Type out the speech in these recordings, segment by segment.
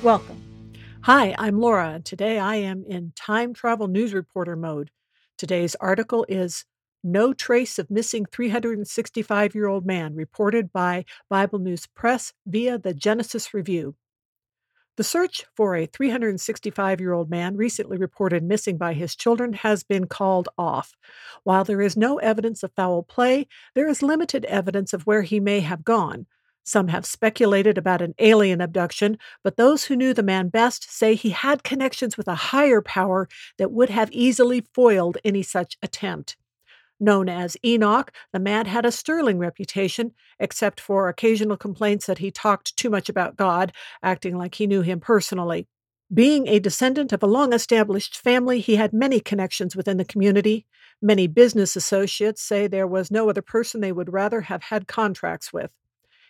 Welcome. Hi, I'm Laura, and today I am in time travel news reporter mode. Today's article is No Trace of Missing 365 Year Old Man, reported by Bible News Press via the Genesis Review. The search for a 365 year old man recently reported missing by his children has been called off. While there is no evidence of foul play, there is limited evidence of where he may have gone. Some have speculated about an alien abduction, but those who knew the man best say he had connections with a higher power that would have easily foiled any such attempt. Known as Enoch, the man had a sterling reputation, except for occasional complaints that he talked too much about God, acting like he knew him personally. Being a descendant of a long established family, he had many connections within the community. Many business associates say there was no other person they would rather have had contracts with.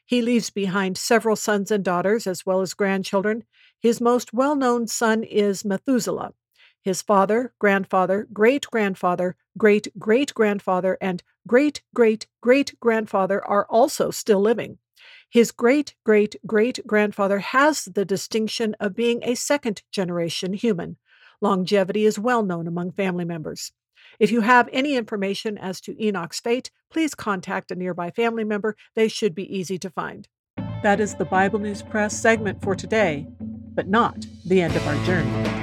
He leaves behind several sons and daughters, as well as grandchildren. His most well known son is Methuselah. His father, grandfather, great grandfather, great great grandfather, and great great great grandfather are also still living. His great great great grandfather has the distinction of being a second generation human. Longevity is well known among family members. If you have any information as to Enoch's fate, please contact a nearby family member. They should be easy to find. That is the Bible News Press segment for today, but not the end of our journey.